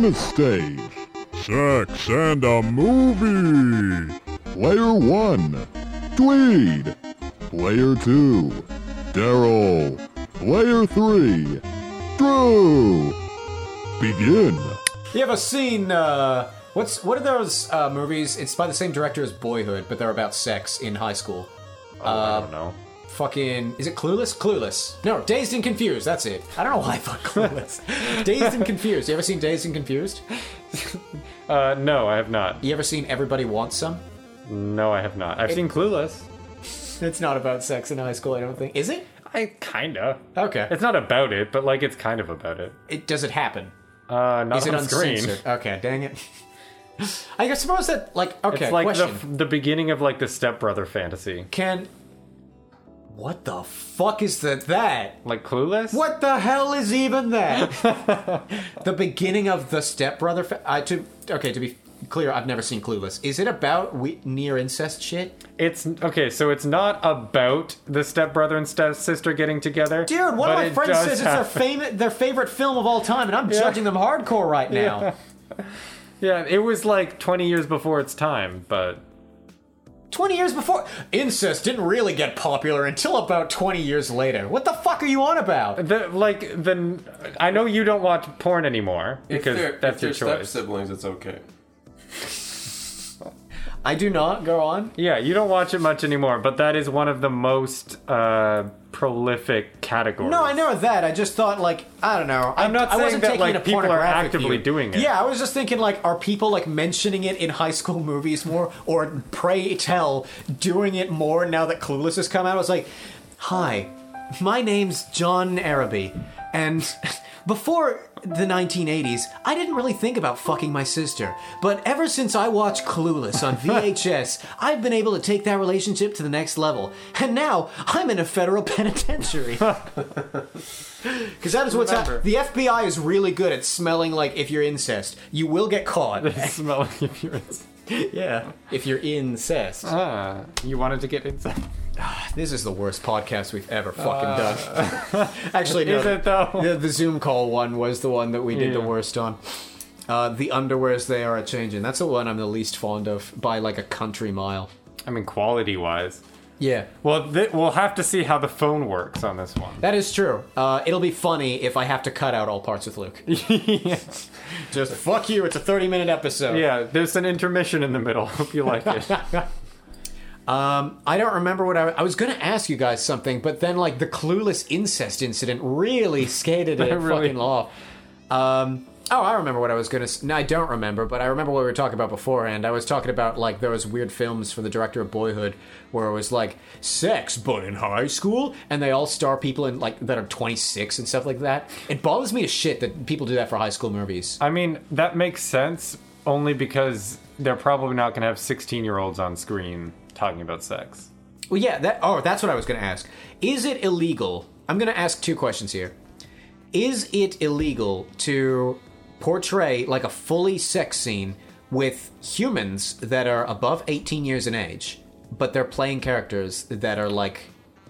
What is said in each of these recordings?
Bonus stage. Sex and a movie. Player 1. Tweed. Player 2. Daryl. Player 3. Drew. Begin. You ever seen uh what's what are those uh movies? It's by the same director as Boyhood, but they're about sex in high school. Oh, I don't know. Fucking is it Clueless? Clueless. No, Dazed and Confused, that's it. I don't know why I thought Clueless. Dazed and Confused. You ever seen Dazed and Confused? Uh, no, I have not. You ever seen Everybody Wants Some? No, I have not. I've seen Clueless. It's not about sex in high school, I don't think. Is it? I kinda. Okay. It's not about it, but like it's kind of about it. It does it happen? Uh, not Is it on screen. uncensored? Okay, dang it. I suppose that like okay, It's like question. the the beginning of like the stepbrother fantasy, Can What the fuck is that that? like Clueless. What the hell is even that? the beginning of the stepbrother. Fa- I to okay to be clear, I've never seen Clueless. Is it about we- near incest shit? It's okay, so it's not about the stepbrother and stepsister getting together. Dude, one but of my it friends does says it's their happen. favorite their favorite film of all time, and I'm judging them hardcore right now. Yeah, it was like 20 years before its time, but 20 years before incest didn't really get popular until about 20 years later. What the fuck are you on about? the like the I know you don't watch porn anymore If because they're, that's if your they're step choice. siblings, it's okay. I do not go on. Yeah, you don't watch it much anymore, but that is one of the most uh, prolific categories. No, I know that. I just thought like I don't know. I'm not I, I wasn't that, taking like, a people are actively view. doing it. Yeah, I was just thinking like, are people like mentioning it in high school movies more, or pray tell doing it more now that Clueless has come out? I was like, hi, my name's John Araby, and before the 1980s, I didn't really think about fucking my sister. But ever since I watched Clueless on VHS, I've been able to take that relationship to the next level. And now I'm in a federal penitentiary. Because that is what's happening. The FBI is really good at smelling like if you're incest. You will get caught. Smell like appearance. yeah. If you're incest. Ah, you wanted to get incest. This is the worst podcast we've ever fucking done. Actually, no. Is it though? The, the Zoom call one was the one that we did the Yeah. worst on. Uh, the underwears they are a changing. That's the one I'm the least fond of by like a country mile. I mean, quality wise. Yeah, Well, th- we'll have to see how the phone works on this one. that is true. Uh, it'll be funny if I have to cut out all parts with Luke. Just fuck you. It's a 30 minute episode. Yeah, there's an intermission in the middle. Hope you like it. Um, I don't remember what I, I was going to ask you guys something, but then like the clueless incest incident really skated it Really? fucking off. Um, oh, I remember what I was going to. No, I don't remember, but I remember what we were talking about beforehand. I was talking about like those weird films for the director of Boyhood where it was like sex, but in high school, and they all star people in like that are 26 and stuff like that. It bothers me to shit that people do that for high school movies. I mean, that makes sense only because they're probably not going to have 16 year olds on screen talking about sex. Well, yeah, that. Oh, that's what I was going to ask. Is it illegal? I'm going to ask two questions here. Is it illegal to portray like a fully sex scene with humans that are above 18 years in age, but they're playing characters that are like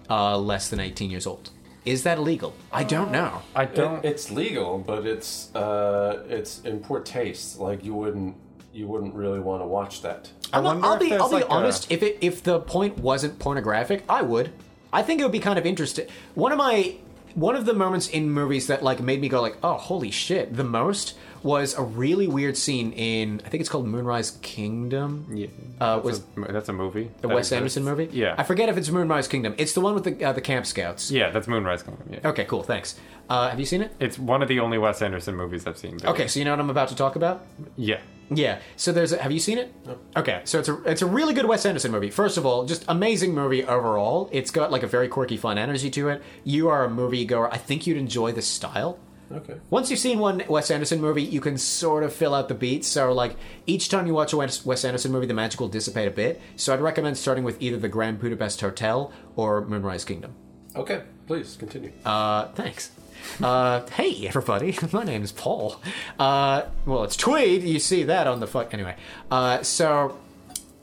uh, less than 18 years old? Is that illegal? I don't know. I don't. it's legal, but it's uh, it's in poor taste. Like you wouldn't you wouldn't really want to watch that. I'm not- wonder I'll be, there's I'll be like a- honest. If it, if the point wasn't pornographic, I would. I think it would be kind of interesting. One of my one of the moments in movies that like made me go like, oh holy shit, the most was a really weird scene in I think it's called Moonrise Kingdom. Yeah, Uh, that's, was a, that's a movie. the that Wes exists. Anderson movie? Yeah. I forget if it's Moonrise Kingdom. It's the one with the uh, the Camp Scouts. yeah, that's Moonrise Kingdom. Yeah. Okay, cool. Thanks. Uh, have you seen it? It's one of the only Wes Anderson movies I've seen. Okay, so you know what I'm about to talk about. Yeah. Yeah. So there's. A, have you seen it? No. Okay. So it's a it's a really good Wes Anderson movie. First of all, just amazing movie overall. It's got like a very quirky, fun energy to it. You are a movie goer. I think you'd enjoy the style. Okay. Once you've seen one Wes Anderson movie, you can sort of fill out the beats. So like each time you watch a Wes Anderson movie, the magic will dissipate a bit. So I'd recommend starting with either the Grand Budapest Hotel or Moonrise Kingdom. Okay. Please continue. Uh, thanks. Uh, hey everybody, my name is Paul. Uh, well, it's Tweed. You see that on the fuck anyway. Uh, so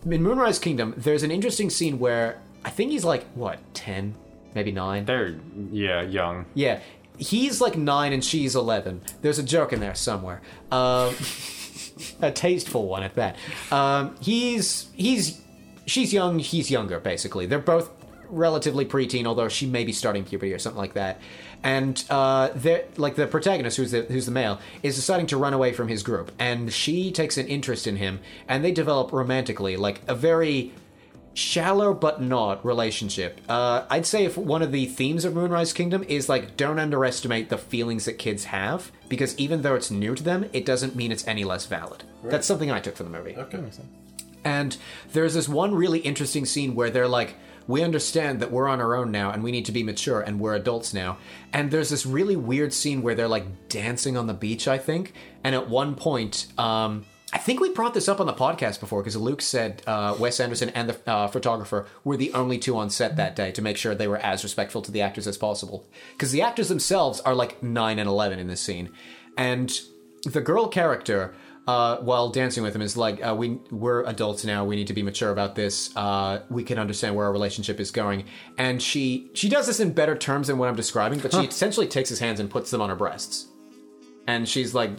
in Moonrise Kingdom, there's an interesting scene where I think he's like what ten, maybe nine. They're yeah young. Yeah, he's like nine and she's eleven. There's a joke in there somewhere. Um, a tasteful one at that. Um, he's he's she's young. He's younger. Basically, they're both relatively preteen, although she may be starting puberty or something like that. And uh, like the protagonist, who's the who's the male, is deciding to run away from his group, and she takes an interest in him, and they develop romantically, like a very shallow but not relationship. Uh, I'd say if one of the themes of Moonrise Kingdom is like don't underestimate the feelings that kids have because even though it's new to them, it doesn't mean it's any less valid. That's something I took from the movie. Okay. And there's this one really interesting scene where they're like, we understand that we're on our own now and we need to be mature and we're adults now. And there's this really weird scene where they're like dancing on the beach, I think. And at one point, um, I think we brought this up on the podcast before because Luke said uh, Wes Anderson and the uh, photographer were the only two on set that day to make sure they were as respectful to the actors as possible. Because the actors themselves are like 9 and 11 in this scene. And the girl character uh, while dancing with him is like, uh, we we're adults now. We need to be mature about this. Uh, we can understand where our relationship is going. And she she does this in better terms than what I'm describing, but she essentially takes his hands and puts them on her breasts. And she's like,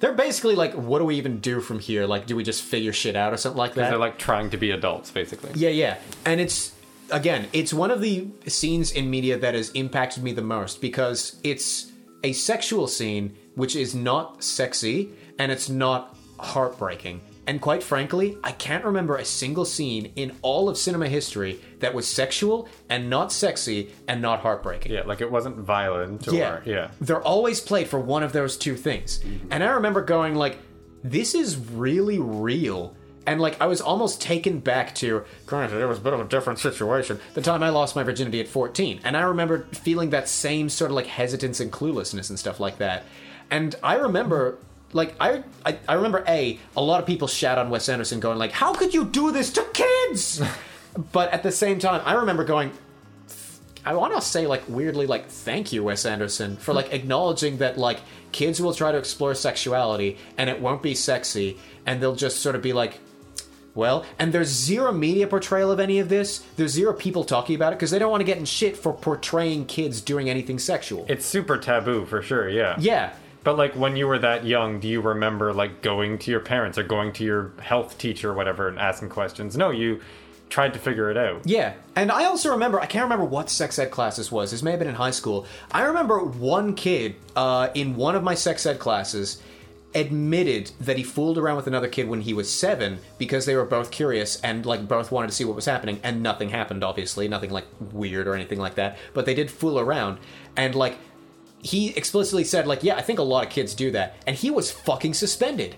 they're basically like, what do we even do from here? Like, do we just figure shit out or something like that? They're like trying to be adults, basically. Yeah, yeah. And it's again, it's one of the scenes in media that has impacted me the most because it's a sexual scene which is not sexy and it's not heartbreaking. And quite frankly, I can't remember a single scene in all of cinema history that was sexual and not sexy and not heartbreaking. Yeah, like it wasn't violent or Yeah. yeah. They're always played for one of those two things. And I remember going like, this is really real. And like I was almost taken back to granted it was a bit of a different situation. The time I lost my virginity at 14. And I remember feeling that same sort of like hesitance and cluelessness and stuff like that. And I remember like I, I I remember a a lot of people shout on Wes Anderson going like, How could you do this to kids? but at the same time, I remember going, I want to say like weirdly like thank you Wes Anderson for like acknowledging that like kids will try to explore sexuality and it won't be sexy and they'll just sort of be like well and there's zero media portrayal of any of this there's zero people talking about it because they don't want to get in shit for portraying kids doing anything sexual It's super taboo for sure, yeah. yeah But like when you were that young, do you remember like going to your parents or going to your health teacher or whatever and asking questions? No, you tried to figure it out. Yeah, and I also remember, I can't remember what sex ed class this was. This may have been in high school. I remember one kid uh, in one of my sex ed classes admitted that he fooled around with another kid when he was seven because they were both curious and like both wanted to see what was happening and nothing happened obviously. Nothing like weird or anything like that. But they did fool around and like he explicitly said like yeah i think a lot of kids do that. And he was fucking suspended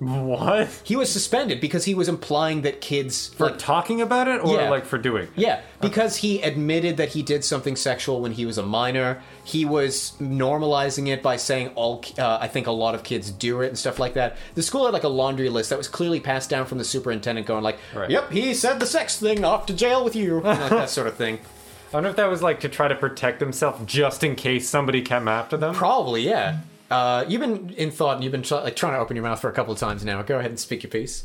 What? he was suspended because he was implying that kids For like talking about it or Yeah. like for doing? it? yeah, because he admitted that he did something sexual when he was a minor. He was normalizing it by saying all. Uh, I think a lot of kids do it and stuff like that. The school had like a laundry list that was clearly passed down from the superintendent, going like, Right. "Yep, he said the sex thing. Off to jail with you," like that sort of thing. I wonder if that was like to try to protect themselves just in case somebody came after them. Probably, yeah. Uh, you've been in thought, and you've been like trying to open your mouth for a couple of times now. Go ahead and speak your piece.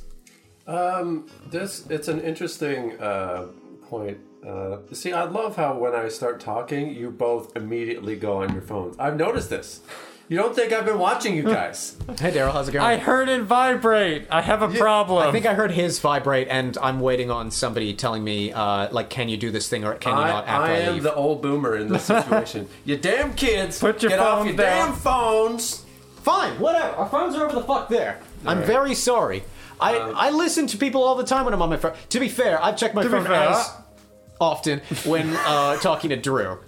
Um, This it's an interesting uh, point. Uh, see, I love how when I start talking, you both immediately go on your phones. I've noticed this. You don't think I've been watching you guys? Hey, Daryl, how's it going? I heard it vibrate. I have a problem. I think I heard his vibrate, and I'm waiting on somebody telling me, uh, like, can you do this thing or can you I, not after I I, am leave? the old boomer in this situation. you damn kids, Put your get off phone your down. damn phones. Fine, whatever. Our phones are over the fuck there. I'm right. very sorry. I, Um, I listen to people all the time when I'm on my phone. To be fair, I check my be phone fair. as often when uh, talking to Drew.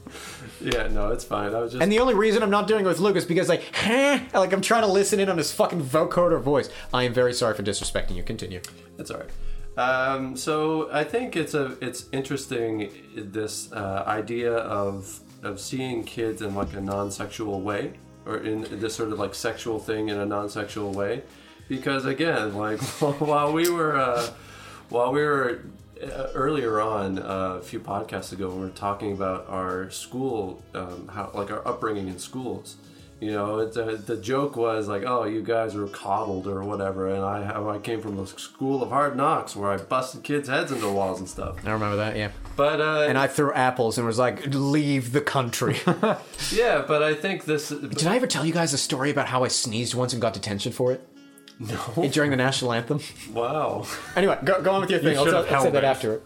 Yeah, no, it's fine. I was just And the only reason I'm not doing it with Luke is because, like, like I'm trying to listen in on his fucking vocoder voice. I am very sorry for disrespecting you. Continue. It's all right. Um, so I think it's a it's interesting this uh, idea of of seeing kids in like a non-sexual way or in this sort of like sexual thing in a non-sexual way because again like while we were uh, while we were uh, earlier on uh, a few podcasts ago we were talking about our school um, how like our upbringing in schools You know, it, uh, the joke was like, "Oh, you guys were coddled or whatever," and I how I came from the school of hard knocks where I busted kids' heads into walls and stuff. I remember that, yeah. But uh, And I threw apples and was like, leave the country. yeah, but I think this. Did I ever tell you guys a story about how I sneezed once and got detention for it? No. During the national anthem? Wow. Anyway, go, go on with your thing. I'll, should tell- have I'll say that after it.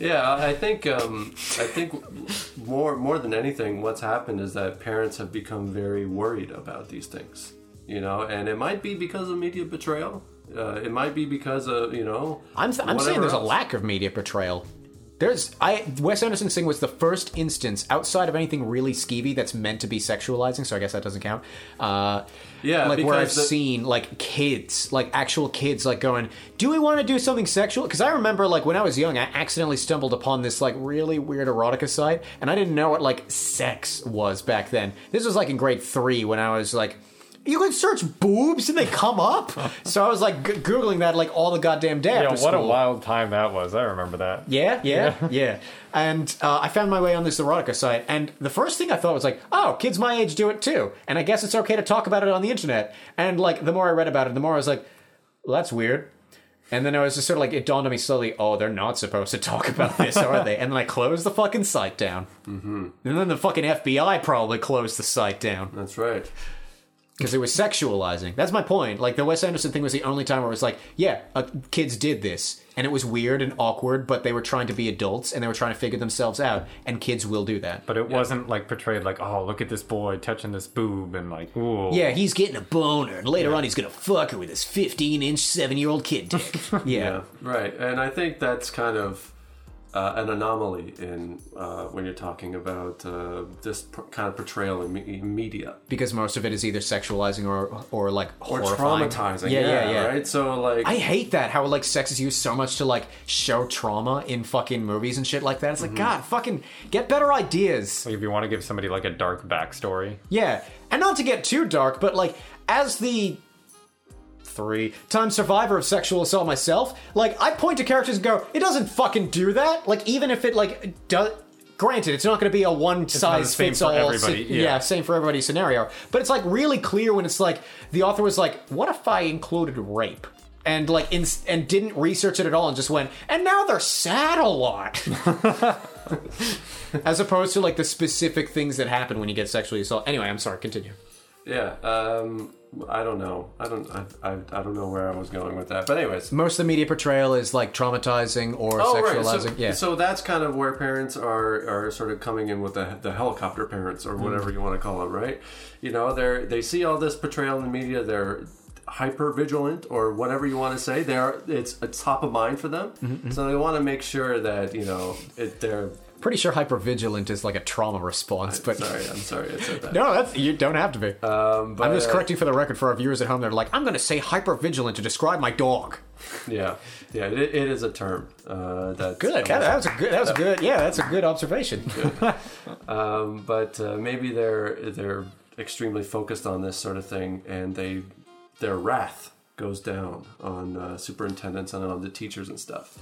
Yeah, I think um, I think more more than anything, what's happened is that parents have become very worried about these things. You know, and it might be because of media betrayal. Uh, it might be because of you know. I'm, I'm saying there's a lack of media portrayal. There's I Wes Anderson's thing was the first instance outside of anything really skeevy that's meant to be sexualizing, so I guess that doesn't count. Uh, Yeah, like where I've the- seen like kids, like actual kids, like going, "Do we want to do something sexual?" Because I remember like when I was young, I accidentally stumbled upon this like really weird erotica site, and I didn't know what like sex was back then. This was like in grade three when I was like. You can search boobs and they come up. so I was like g- googling that like all the goddamn day Yeah, after what a school. wild time that was. I remember that. Yeah, yeah, yeah. And uh, I found my way on this erotica site, and the first thing I thought was like, oh, kids my age do it too, and I guess it's okay to talk about it on the internet. And like, the more I read about it, the more I was like, well, that's weird. And then I was just sort of like, it dawned on me slowly, oh, they're not supposed to talk about this, are they? And then I closed the fucking site down. Mm-hmm. And then the fucking FBI probably closed the site down That's right. Because it was sexualizing. That's my point. Like the Wes Anderson thing was the only time where it was like, yeah, uh, kids did this, and it was weird and awkward, but they were trying to be adults and they were trying to figure themselves out, and kids will do that. But it wasn't like portrayed like, oh, look at this boy touching this boob and like, ooh. Yeah, he's getting a boner, and later on he's gonna fuck her with his 15 inch, 7 year old kid dick. yeah. Yeah, right. And I think that's kind of uh, an anomaly in uh, when you're talking about uh, this pr- kind of portrayal in me- media. Because most of it is either sexualizing or, or like, Or horrifying. traumatizing. Yeah, yeah, yeah. Right? So, like. I hate that how like sex is used so much to like show trauma in fucking movies and shit like that. It's like, God, fucking get better ideas. If you want to give somebody like a dark backstory, Yeah, and not to get too dark, but like as the three time survivor of sexual assault myself, like I point to characters and go, it doesn't fucking do that. Like even if it like does. Granted, it's not going to be a one size fits all. everybody, si- yeah. same for everybody scenario. But it's like really clear when it's like the author was like, "What if I included rape?" And like, in, and didn't research it at all, and just went, and now they're sad a lot. As opposed to like the specific things that happen when you get sexually assaulted. Anyway, I'm sorry. Continue. Yeah. Um, I don't know. I don't. I, I, I don't know where I was going with that. But anyways. Most of the media portrayal is like traumatizing or Oh, sexualizing. right. So, yeah. so that's kind of where parents are are sort of coming in with the, the helicopter parents or whatever mm. you want to call them, right? You know, they're they see all this portrayal in the media. They're hyper vigilant or whatever you want to say. They're it's it's top of mind for them, mm-hmm, mm-hmm. so they want to make sure that you know it, they're. Pretty sure hypervigilant is like a trauma response, but Sorry, I'm sorry, I said that. no, that's you don't have to be. Um, but, I'm just uh, correcting for the record for our viewers at home. They're like, I'm going to say hypervigilant to describe my dog. Yeah, yeah, it, it is a term. Uh, that's Good. That, that was a good. That was good. Yeah, that's a good observation. um, but uh, maybe they're they're extremely focused on this sort of thing, and they their wrath goes down on uh, superintendents and on the teachers and stuff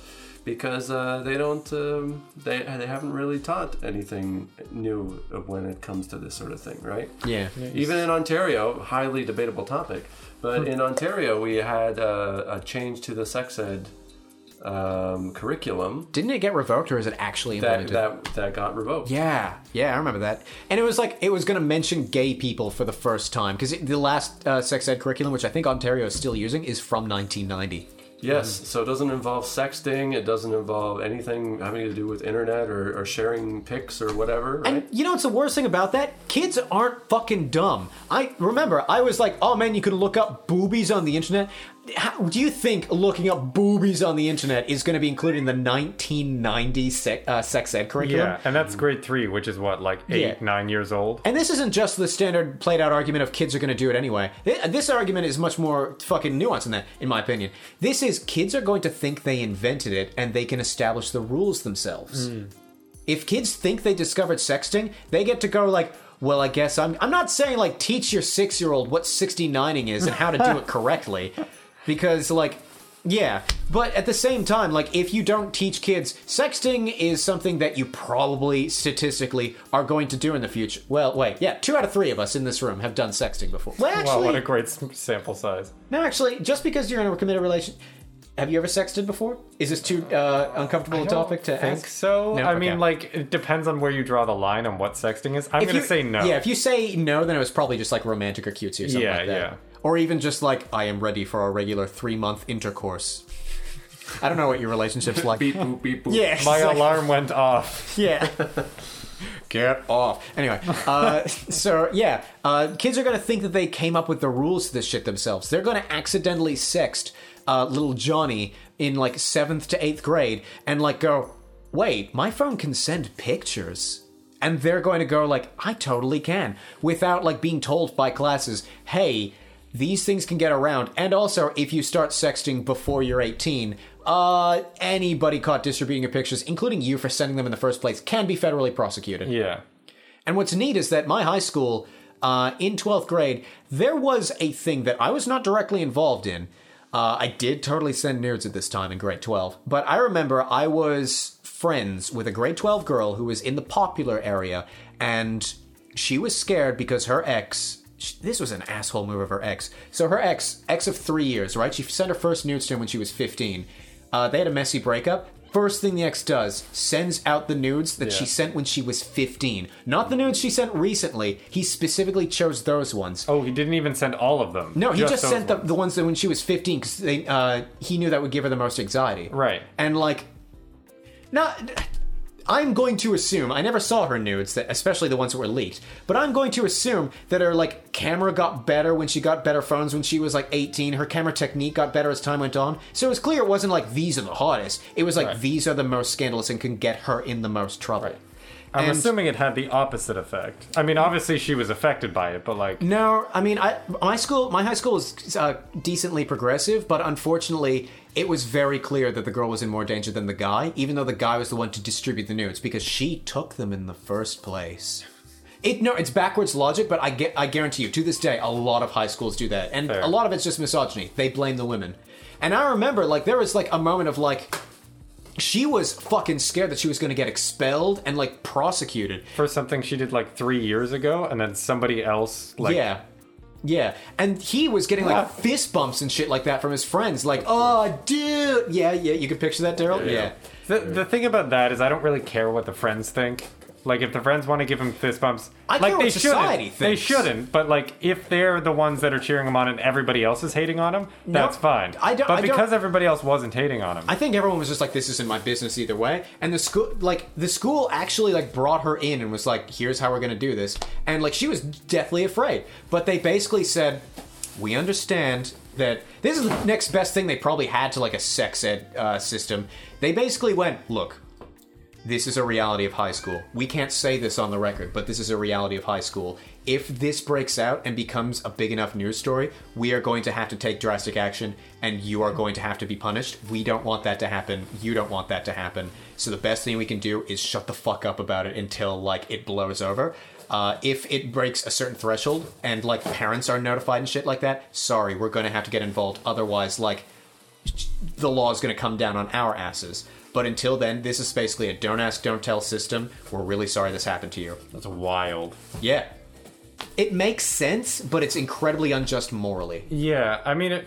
because uh, they don't um, they they haven't really taught anything new when it comes to this sort of thing, right? yeah. Even in Ontario, highly debatable topic. But in Ontario, we had uh, a change to the sex ed um, curriculum Didn't it get revoked, or is it actually that, implemented? that that got revoked. Yeah, yeah, I remember that. And it was like it was going to mention gay people for the first time because the last uh, sex ed curriculum, which I think Ontario is still using, is from 1990. Yes, mm-hmm. so it doesn't involve sexting. It doesn't involve anything having to do with internet or, or sharing pics or whatever. Right? And you know what's the worst thing about that? Kids aren't fucking dumb. I remember I was like, "Oh man, you can look up boobies on the internet." How, do you think looking up boobies on the internet is going to be included in the 1990 se- uh, sex ed curriculum? yeah, and that's grade three, which is what like eight, Yeah. nine years old. And this isn't just the standard played out argument of kids are going to do it anyway. This argument is much more fucking nuanced than that, in my opinion. This is kids are going to think they invented it and they can establish the rules themselves. If kids think they discovered sexting, they get to go like, well, I guess I'm. I'm not saying like teach your six year old what 69ing is and how to do it correctly, because like Yeah, but at the same time, like if you don't teach kids, sexting is something that you probably statistically are going to do in the future. Well, wait, yeah, two out of three of us in this room have done sexting before. Well, Wow, actually, what a great sample size. no, actually, just because you're in a committed relation, have you ever sexted before? Is this too uh, uncomfortable a topic to think ask? so. No? I Okay. mean, like, it depends on where you draw the line on what sexting is. I'm If gonna you- say no. Yeah, if you say no, then it was probably just like romantic or cutesy or something Yeah, like that. yeah. Or even just like, I am ready for a regular three month intercourse. I don't know what your relationship's like. Beep boop beep boop. yeah, My like- alarm went off. Yeah. Get off. Anyway, uh, so yeah, uh, kids are gonna think that they came up with the rules to this shit themselves. They're gonna accidentally sext uh, little Johnny in like seventh to eighth grade and like go, wait, my phone can send pictures. And they're going to go like, I totally can, without like being told by classes, hey, these things can get around. And also, if you start sexting before you're 18, uh, anybody caught distributing your pictures, including you for sending them in the first place, can be federally prosecuted. Yeah. And what's neat is that my high school, uh, in 12th grade, there was a thing that I was not directly involved in. Uh, I did totally send nudes at this time in grade 12, but I remember I was friends with a grade 12 girl who was in the popular area, and she was scared because her ex. This was an asshole move of her ex. So her ex, ex of three years, right? She sent her first nudes to him when she was 15. Uh, they had a messy breakup. First thing the ex does, sends out the nudes that she sent when she was 15. Not the nudes she sent recently. He specifically chose those ones. Oh, he didn't even send all of them. No, he just, those sent the, ones. the ones that when she was 15 because uh, he knew that would give her the most anxiety. Right. And like, not. I'm going to assume I never saw her nudes, that especially the ones that were leaked. But I'm going to assume that her like camera got better when she got better phones when she was like 18. Her camera technique got better as time went on. So it was clear it wasn't like these are the hottest. It was like Right. these are the most scandalous and can get her in the most trouble. I'm And- assuming it had the opposite effect. I mean, obviously she was affected by it, but like, No, I mean, I my school, my high school was uh, decently progressive, but unfortunately, it was very clear that the girl was in more danger than the guy, even though the guy was the one to distribute the nudes because she took them in the first place. It no, it's backwards logic, but I get, I guarantee you, to this day, a lot of high schools do that, and Fair. a lot of it's just misogyny. They blame the women, and I remember like there was like a moment of like. She was fucking scared that she was going to get expelled and like prosecuted. for something she did like three years ago, and then somebody else, like, yeah. Yeah. And he was getting like fist bumps and shit like that from his friends. Like, oh, dude. Yeah, yeah. You could picture that, Daryl? Yeah. The, the thing about that is, I don't really care what the friends think. Like, if the friends want to give him fist bumps, I like care they what society shouldn't. They thinks. shouldn't. But like, if they're the ones that are cheering him on and everybody else is hating on him, that's fine. I don't- But I don't- because everybody else wasn't hating on him, I think everyone was just like, this isn't my business either way. And the school, like, the school actually, like, brought her in and was like, here's how we're going to do this. And, like, she was deathly afraid. But they basically said, we understand that this is the next best thing they probably had to, like, a sex ed uh, system. They basically went, look, this is a reality of high school. We can't say this on the record, but this is a reality of high school. If this breaks out and becomes a big enough news story, we are going to have to take drastic action and you are going to have to be punished. We don't want that to happen. You don't want that to happen. So the best thing we can do is shut the fuck up about it until like it blows over. Uh, if it breaks a certain threshold and like parents are notified and shit like that, sorry, we're going to have to get involved. Otherwise, like the law is going to come down on our asses. But until then, this is basically a don't ask, don't tell system. We're really sorry this happened to you. that's wild. Yeah. It makes sense, but it's incredibly unjust morally. Yeah, I mean, it,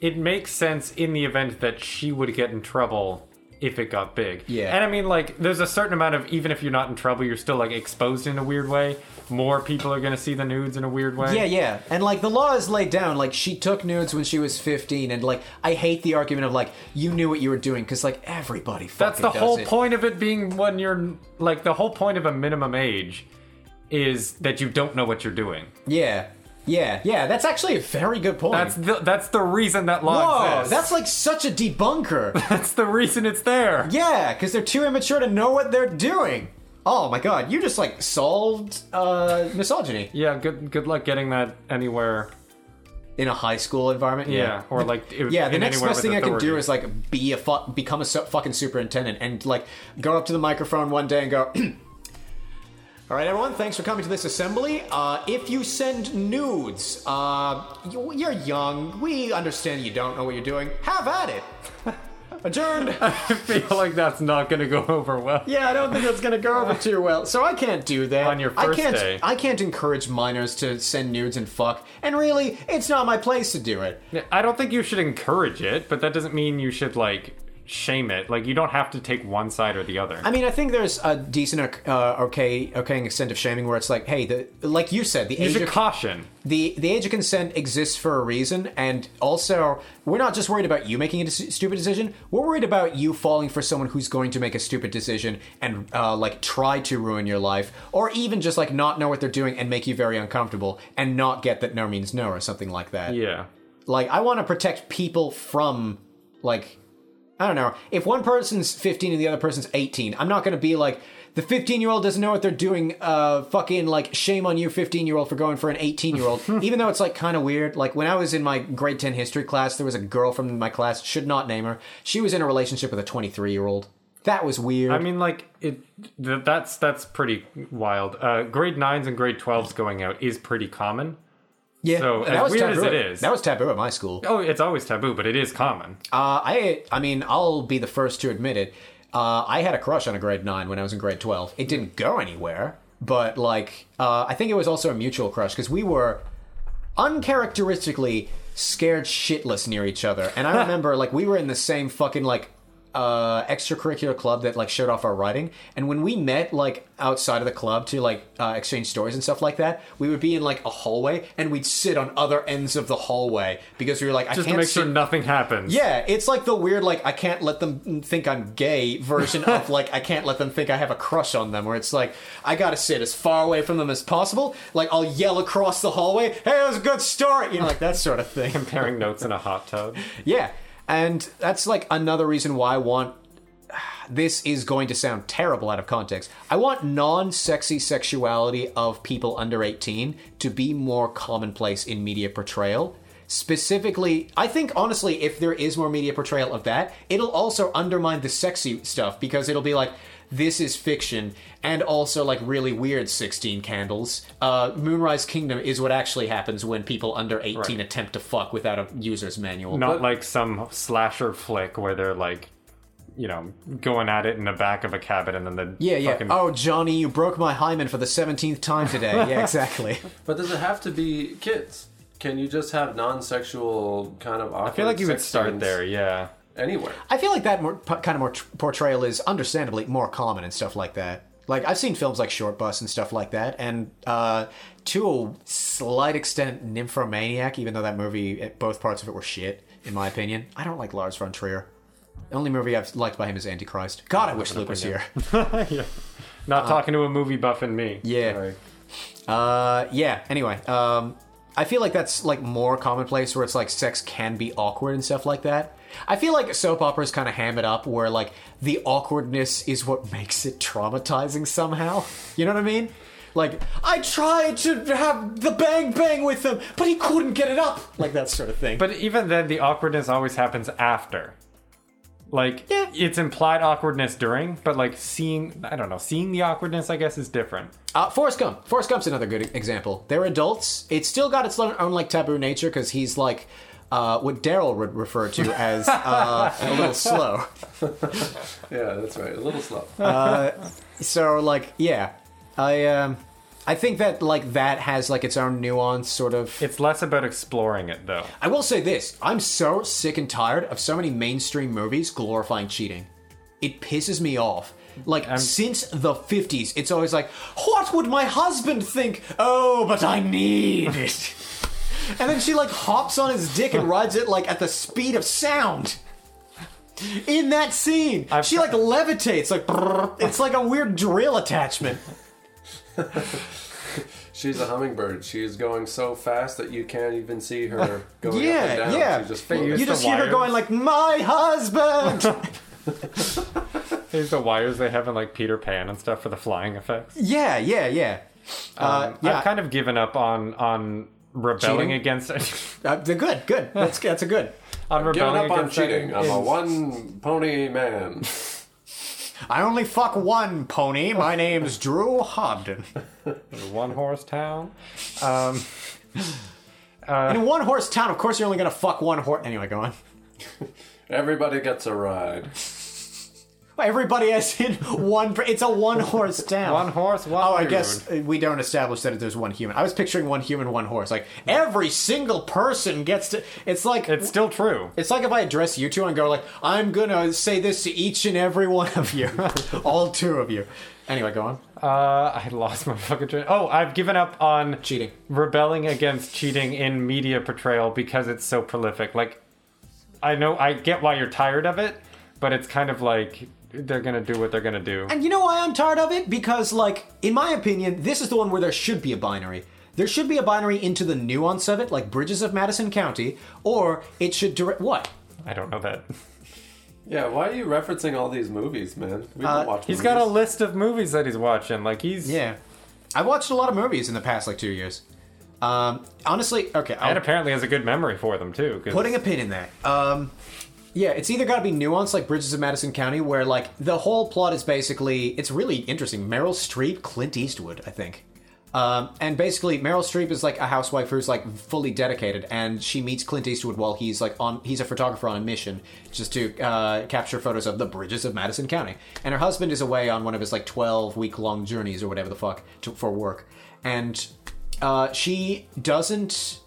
it makes sense in the event that she would get in trouble if it got big. Yeah. And I mean, like, there's a certain amount of, even if you're not in trouble, you're still, like, exposed in a weird way. More people are going to see the nudes in a weird way. Yeah, yeah. And like the law is laid down. Like she took nudes when she was 15. And like, I hate the argument of like, you knew what you were doing. Cause like everybody That's the whole it. point of it being when you're, like, the whole point of a minimum age is that you don't know what you're doing. Yeah. Yeah, yeah. That's actually a very good point. That's the, that's the reason that law Whoa, exists. that's like such a debunker. that's the reason it's there. Yeah, because they're too immature to know what they're doing. Oh my god, you just like solved uh, misogyny Yeah, good good luck getting that anywhere. in a high school environment. Yeah, or like it- yeah. The in next anywhere best with thing I can do authority. is like be a fu- become a su- fucking superintendent and like go up to the microphone one day and go. All right, everyone. Thanks for coming to this assembly. Uh, if you send nudes, uh, you- you're young. We understand you don't know what you're doing. Have at it. Adjourned. I feel like that's not going to go over well. Yeah, I don't think that's gonna go over too well. So I can't do that On your first I can't. day. I can't encourage minors to send nudes and fuck. And really, it's not my place to do it. I don't think you should encourage it, but that doesn't mean you should like shame it. Like you don't have to take one side or the other. I mean, I think there's a decent, uh, okay, okay extent of shaming where it's like, hey, the like you said, the you age of caution. the the age of consent exists for a reason, and also we're not just worried about you making a stupid decision. We're worried about you falling for someone who's going to make a stupid decision and uh, like try to ruin your life, or even just like not know what they're doing and make you very uncomfortable and not get that no means no or something like that. Yeah. Like I want to protect people from like I don't know. If one person's 15 and the other person's 18, I'm not going to be like the 15 year old doesn't know what they're doing. Uh, fucking like shame on you, 15 year old, for going for an 18 year old. Even though it's like kind of weird. Like when I was in my grade 10 history class, there was a girl from my class. Should not name her. She was in a relationship with a 23 year old. That was weird. I mean, like it. Th- that's that's pretty wild. Uh, grade nines and grade twelves going out is pretty common. Yeah. so that as was weird as taboo. it is- that was taboo at my school. Oh, it's always taboo, but it is common. Uh, I I mean, I'll be the first to admit it. Uh, I had a crush on a grade nine when I was in grade twelve. It didn't go anywhere, but like, uh, I think it was also a mutual crush because we were uncharacteristically scared shitless near each other. And I remember like we were in the same fucking like uh extracurricular club that like showed off our writing and when we met like outside of the club to like uh, exchange stories and stuff like that we would be in like a hallway and we'd sit on other ends of the hallway because we were like I Just to can't make sit- sure nothing happens. yeah, it's like the weird, like, I can't let them think I'm gay version of, like, I can't let them think I have a crush on them, where it's like, I gotta sit as far away from them as possible. Like, I'll yell across the hallway, hey, that was a good story! You know, like that sort of thing. Comparing notes in a hot tub. Yeah, and that's like another reason why I want. This is going to sound terrible out of context. I want non sexy sexuality of people under 18 to be more commonplace in media portrayal. Specifically, I think honestly, if there is more media portrayal of that, it'll also undermine the sexy stuff because it'll be like, this is fiction, and also like really weird 16 candles. Uh, Moonrise Kingdom is what actually happens when people under 18 Right. attempt to fuck without a user's manual. Not But- like some slasher flick where they're like, you know, going at it in the back of a cabin and then the Yeah, yeah. fucking Oh, Johnny, you broke my hymen for the 17th time today. Yeah, exactly. But does it have to be kids? Can you just have non-sexual kind of? I feel like you would start there, yeah. anywhere. I feel like that more, p- kind of more tr- portrayal is understandably more common and stuff like that. Like, I've seen films like Short Bus and stuff like that, and uh, to a slight extent, Nymphomaniac, even though that movie, eh, both parts of it were shit, in my opinion. I don't like Lars von Trier. The only movie I've liked by him is Antichrist. God, I wish Luke was here. Not talking to a movie buff and me. yeah. Sorry. Uh, yeah. Anyway, um, I feel like that's like more commonplace where it's like sex can be awkward and stuff like that. I feel like soap operas kind of ham it up where like the awkwardness is what makes it traumatizing somehow. You know what I mean? Like I tried to have the bang bang with him, but he couldn't get it up. Like that sort of thing. But even then, the awkwardness always happens after. Like, Yeah. it's implied awkwardness during, but like seeing, I don't know, seeing the awkwardness, I guess, is different. Uh, Forrest Gump. Forrest Gump's another good example. They're adults. It's still got its own, own like taboo nature because he's like uh, what Daryl would refer to as uh, a little slow. Yeah, that's right. A little slow. So like, yeah, I um, I think that like that has like its own nuance, sort of. It's less about exploring it, though. I will say this: I'm so sick and tired of so many mainstream movies glorifying cheating. It pisses me off. Like since the 50s, it's always like, "What would my husband think?" Oh, but I need it. and then she like hops on his dick and rides it like at the speed of sound. In that scene, I've- she like levitates, like brrr. it's like a weird drill attachment. She's a hummingbird. She is going so fast that you can't even see her going up Yeah, and down. yeah. She just But you- floats. You the just hear her wires. going like, "My husband." These the wires they have in like Peter Pan and stuff for the flying effects. yeah, yeah, yeah. Uh, Um, yeah, I've kind of given up on on rebelling Cheating? against uh, they're good, good. That's that's a good. on Giving rebelling up on against that cheating. I'm a one pony man. I only fuck one pony. My name's Drew Hobden. One horse town. Um, In one horse town, of course, you're only gonna fuck one horse. Anyway, go on. Everybody gets a ride. Everybody has in one. It's a one horse town. one horse, one. Oh, I guess we don't establish that there's one human. I was picturing one human, one horse. Like every single person gets to. It's like it's still true. It's like if I address you two and go like, I'm gonna say this to each and every one of you, all two of you. Anyway, go on. Uh, I lost my fucking train. Oh, I've given up on Cheating. rebelling against cheating in media portrayal because it's so prolific. Like, I know I get why you're tired of it, but it's kind of like they're gonna do what they're gonna do. And you know why I'm tired of it? Because, like, in my opinion, this is the one where there should be a binary. There should be a binary into the nuance of it, like Bridges of Madison County, or it should direct what? I don't know that. Yeah, why are you referencing all these movies, man? We don't watch He's movies. got a list of movies that he's watching. Like he's Yeah, I watched a lot of movies in the past like two years. Um, honestly, okay, I'll, and apparently has a good memory for them too. 'cause- putting a pin in that. Um, yeah, it's either got to be nuanced like Bridges of Madison County, where like the whole plot is basically it's really interesting. Meryl Streep, Clint Eastwood, I think. Um, and basically, Meryl Streep is like a housewife who's like fully dedicated, and she meets Clint Eastwood while he's like on. He's a photographer on a mission just to uh, capture photos of the bridges of Madison County. And her husband is away on one of his like twelve week long journeys or whatever the fuck to, for work, and uh, she doesn't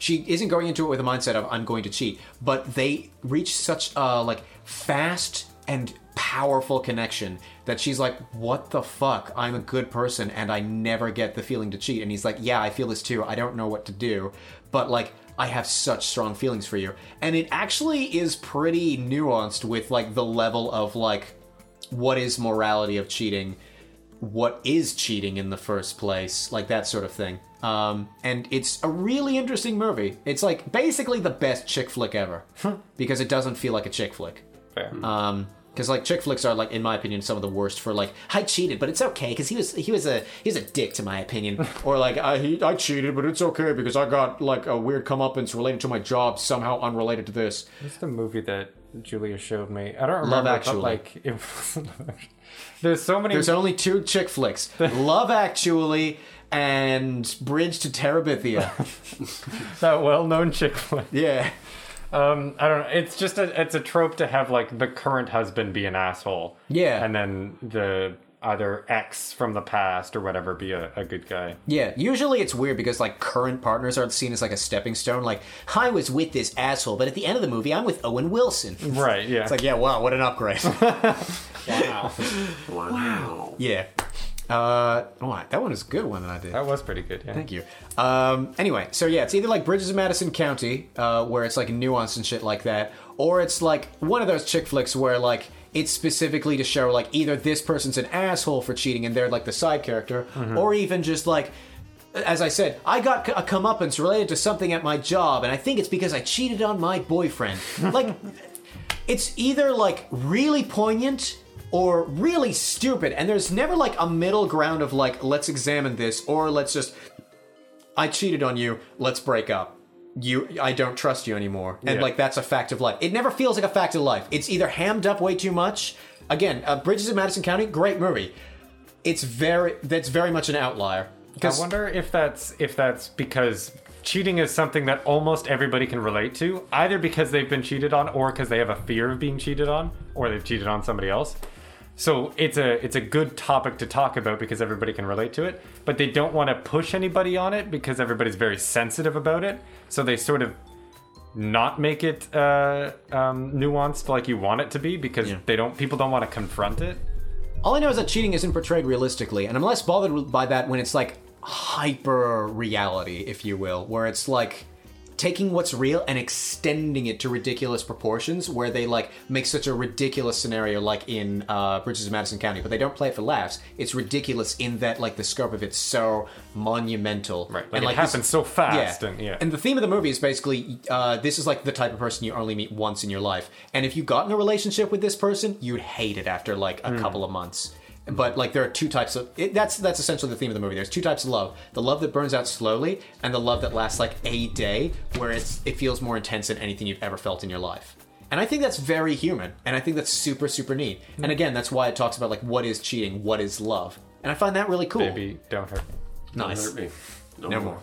she isn't going into it with a mindset of I'm going to cheat, but they reach such a like fast and powerful connection that she's like, "What the fuck? I'm a good person and I never get the feeling to cheat." And he's like, "Yeah, I feel this too. I don't know what to do, but like I have such strong feelings for you." And it actually is pretty nuanced with like the level of like what is morality of cheating what is cheating in the first place, like that sort of thing. Um, and it's a really interesting movie. It's like basically the best chick flick ever because it doesn't feel like a chick flick. Fair. Um, because like chick flicks are like, in my opinion, some of the worst for like I cheated, but it's okay because he was he was a he was a dick to my opinion, or like I he, I cheated, but it's okay because I got like a weird comeuppance related to my job somehow unrelated to this. What's the movie that Julia showed me? I don't remember. but, Actually. like it wasn't. There's so many. There's only two chick flicks: Love Actually and Bridge to Terabithia. that well-known chick flick. yeah. Um, I don't know. It's just a it's a trope to have like the current husband be an asshole. Yeah. And then the either ex from the past or whatever be a, a good guy. Yeah, usually it's weird because like current partners are seen as like a stepping stone. Like I was with this asshole, but at the end of the movie, I'm with Owen Wilson. Right. Yeah. It's like, yeah, wow, what an upgrade. wow. Wow. yeah. Uh, oh, that one is a good one that I did. that was pretty good. Yeah. Thank you. Um, anyway, so yeah, it's either like Bridges of Madison County, uh, where it's like nuanced and shit like that, or it's like one of those chick flicks where like it's specifically to show like either this person's an asshole for cheating and they're like the side character, or even just like. As I said, I got a comeuppance related to something at my job, and I think it's because I cheated on my boyfriend. Like, it's either like really poignant or really stupid and there's never like a middle ground of like let's examine this or let's just i cheated on you let's break up. You i don't trust you anymore. And Yeah. like that's a fact of life. It never feels like a fact of life. It's either hammed up way too much. Again uh, bridges in madison county great movie. It's very that's very much an outlier. I wonder if that's if that's because cheating is something that almost everybody can relate to, either because they've been cheated on or because they have a fear of being cheated on, or they've cheated on somebody else. So it's a it's a good topic to talk about because everybody can relate to it, but they don't want to push anybody on it because everybody's very sensitive about it. So they sort of not make it uh, um, nuanced like you want it to be because Yeah. they don't people don't want to confront it. All I know is that cheating isn't portrayed realistically, and I'm less bothered by that when it's like hyper reality, if you will, where it's like taking what's real and extending it to ridiculous proportions, where they like make such a ridiculous scenario, like in uh, Bridges of Madison County, but they don't play it for laughs. It's ridiculous in that like the scope of it's so monumental, Right, like and it this- happens so fast and- yeah. and the theme of the movie is basically uh, this is like the type of person you only meet once in your life. And if you got in a relationship with this person, you'd hate it after like a couple of months. But like there are two types of it, that's that's essentially the theme of the movie. There's two types of love: the love that burns out slowly, and the love that lasts like a day, where it's it feels more intense than anything you've ever felt in your life. And I think that's very human, and I think that's super, super neat. And again, that's why it talks about like what is cheating, what is love, and I find that really cool. Baby, don't hurt me. Don't nice. hurt me. No, No more.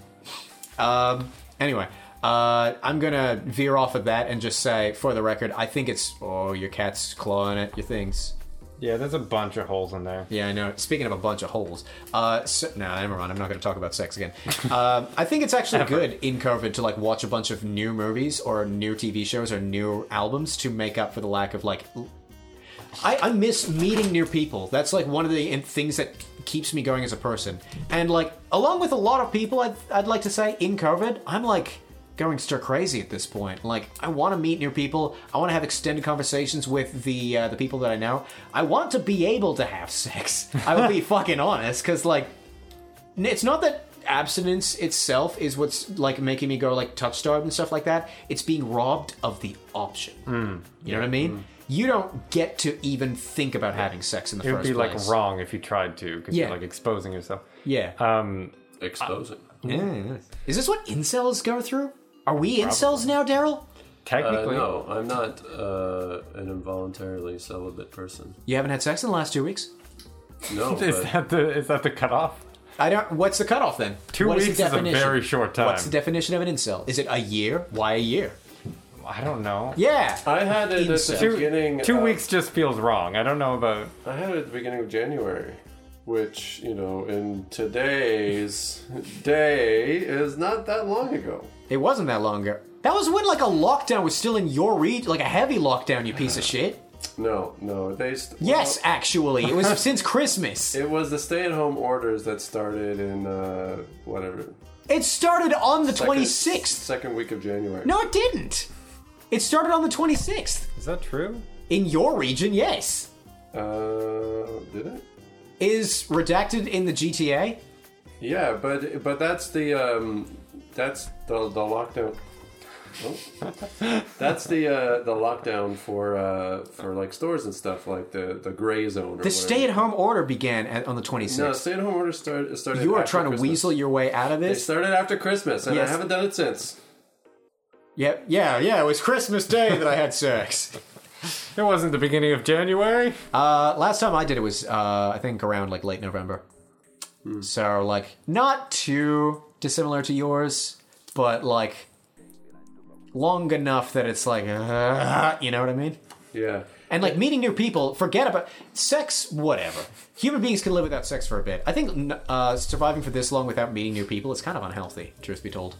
Um. Anyway, uh, I'm gonna veer off of that and just say, for the record, I think it's oh, your cat's clawing at your things. Yeah, there's a bunch of holes in there. Yeah, I know. Speaking of a bunch of holes, uh, so, no, never mind. I'm not going to talk about sex again. um, I think it's actually good in COVID to like watch a bunch of new movies or new TV shows or new albums to make up for the lack of like. I miss meeting new people. That's like one of the things that keeps me going as a person. And like, along with a lot of people, I'd, I'd like to say in COVID, I'm like going stir crazy at this point. Like, I want to meet new people. I want to have extended conversations with the uh, the people that I know. I want to be able to have sex. I will be fucking honest, because like, it's not that abstinence itself is what's like making me go like touch starved and stuff like that. It's being robbed of the option. You know what I mean? You don't get to even think about having sex in the It would first be like wrong if you tried to, because Yeah. you're like exposing yourself. Yeah. Um, Exposing. yeah Is this what incels go through? Are we incels now, Daryl? Uh, technically, no, I'm not uh, an involuntarily celibate person. You haven't had sex in the last two weeks. No, is but that the is that the cutoff? I don't. What's the cutoff then? Two What weeks is, a definition? very short time. What's the definition of an incel? Is it a year? Why a year? I don't know. Yeah. I had it at the Incel. Two, beginning. two of- weeks just feels wrong. I don't know about. I had it at the beginning of January, which you know, in today's day, is not that long ago. It wasn't that long ago. That was when like a lockdown was still in your reach, like a heavy lockdown. You piece of shit. No, no, they. St- Yes, well, actually, it was since Christmas. it was the stay-at-home orders that started in uh, whatever It started on the second- twenty sixth. second week of January. No, it didn't. It started on the twenty sixth. Is that true? In your region, yes. Uh, did it? Is redacted in the GTA? Yeah, but but that's the um, that's the the lockdown. Oh. that's the uh, the lockdown for uh, for like stores and stuff like the the gray zone. Or The stay-at-home order began at, on the twenty No, stay at home order started started. you are after trying to Christmas. weasel your way out of They this. started after Christmas, and Yes. I haven't done it since. Yep. yeah, yeah. It was Christmas Day that I had sex. It wasn't the beginning of January. Uh, last time I did it was, uh, I think, around like late November. So like, not too dissimilar to yours, but like long enough that it's like, uh, you know what I mean? Yeah. And like meeting new people, forget about sex, whatever. Human beings can live without sex for a bit. I think uh, surviving for this long without meeting new people is kind of unhealthy, truth be told.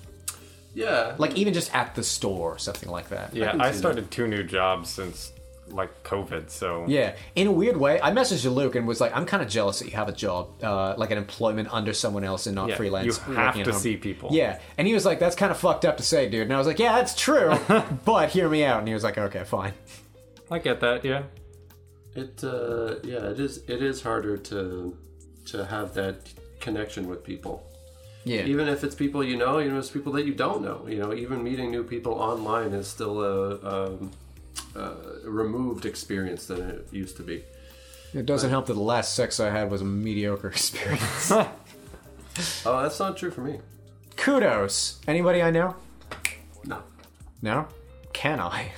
Yeah. Like even just at the store something like that. Yeah, can I, see started two new jobs since like COVID. So Yeah, in a weird way, I messaged Luke, and was like, "I'm kind of jealous that you have a job, uh, like an employment under someone else and not Yeah, freelance." you working have at to home." see people. Yeah, and he was like, "That's kind of fucked up to say, dude." And I was like, "Yeah, that's true, but hear me out." And he was like, "Okay, fine." I get that. Yeah. It uh, yeah, it is it is harder to to have that connection with people. Yeah, Even if it's people you know, you know, it's people that you don't know. You know, even meeting new people online is still a, um, a removed experience than it used to be. it doesn't help that the last sex I had was a mediocre experience. Oh, that's not true for me. Kudos. Anybody I know? No. No. Can I?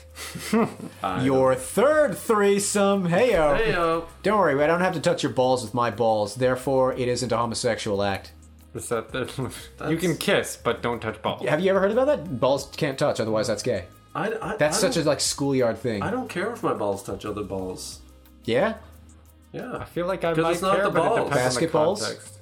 I Your third threesome. Heyo. Hey, uh, Don't worry, I don't have to touch your balls with my balls. Therefore, it isn't a homosexual act. Is that the, you can kiss, but don't touch balls. Have you ever heard about that? Balls can't touch, otherwise that's gay. I, I, That's I such a like schoolyard thing. I don't care if my balls touch other balls. Yeah. Yeah. I feel like I 'Cause might it's not care, the but it balls. depends on the Basketballs? context.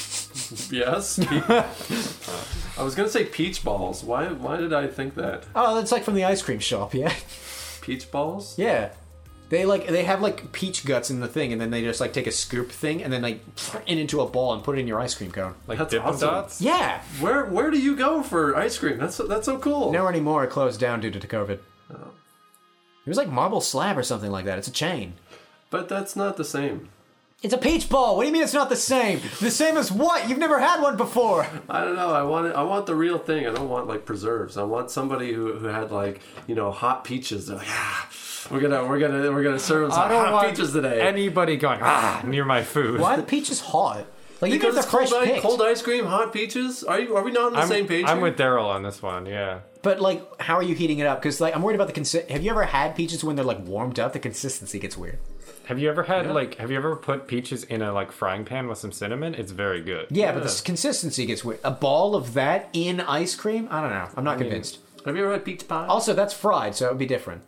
Yes. I was gonna say peach balls. Why? Why did I think that? Oh, that's like from the ice cream shop. Yeah. Peach balls? Yeah. They like they have like peach guts in the thing, and then they just like take a scoop thing and then like it into a ball and put it in your ice cream cone. Like That's Dippin' awesome. Dots. Yeah. Where Where do you go for ice cream? That's that's so cool. No anymore. It closed down due to COVID. Oh. It was like marble slab or something like that. It's a chain. But that's not the same. It's a peach ball. What do you mean it's not the same? The same as what? You've never had one before. I don't know. I want it, I want the real thing. I don't want like preserves. I want somebody who, who had like you know hot peaches. They're like, ah, we're gonna we're gonna we're gonna serve them some I don't hot want peaches today. anybody going ah near my food. Why are the peaches hot? Like even if because they're it's cold, fresh ice, picked. cold ice cream, hot peaches. Are you are we not on the I'm, same page? I'm here? with Daryl on this one. Yeah. But like, how are you heating it up? Because like, I'm worried about the consi- Have you ever had peaches when they're like warmed up? The consistency gets weird. Have you ever had like? Have you ever put peaches in a like frying pan with some cinnamon? It's very good. Yeah, but the consistency gets weird. A ball of that in ice cream? I don't know. I'm not convinced. Have you ever had peach pie? Also, that's fried, so it would be different.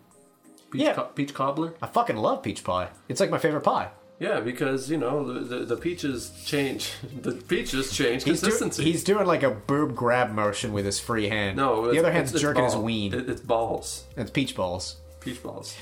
peach, yeah. co- peach cobbler. I fucking love peach pie. It's like my favorite pie. Yeah, because you know the, the, the peaches change. The peaches change He's, do- consistency. he's doing like a boob grab motion with his free hand. no, the other hand's it's- it's jerking his ball- ween. It, it's balls, it's peach balls. peach balls.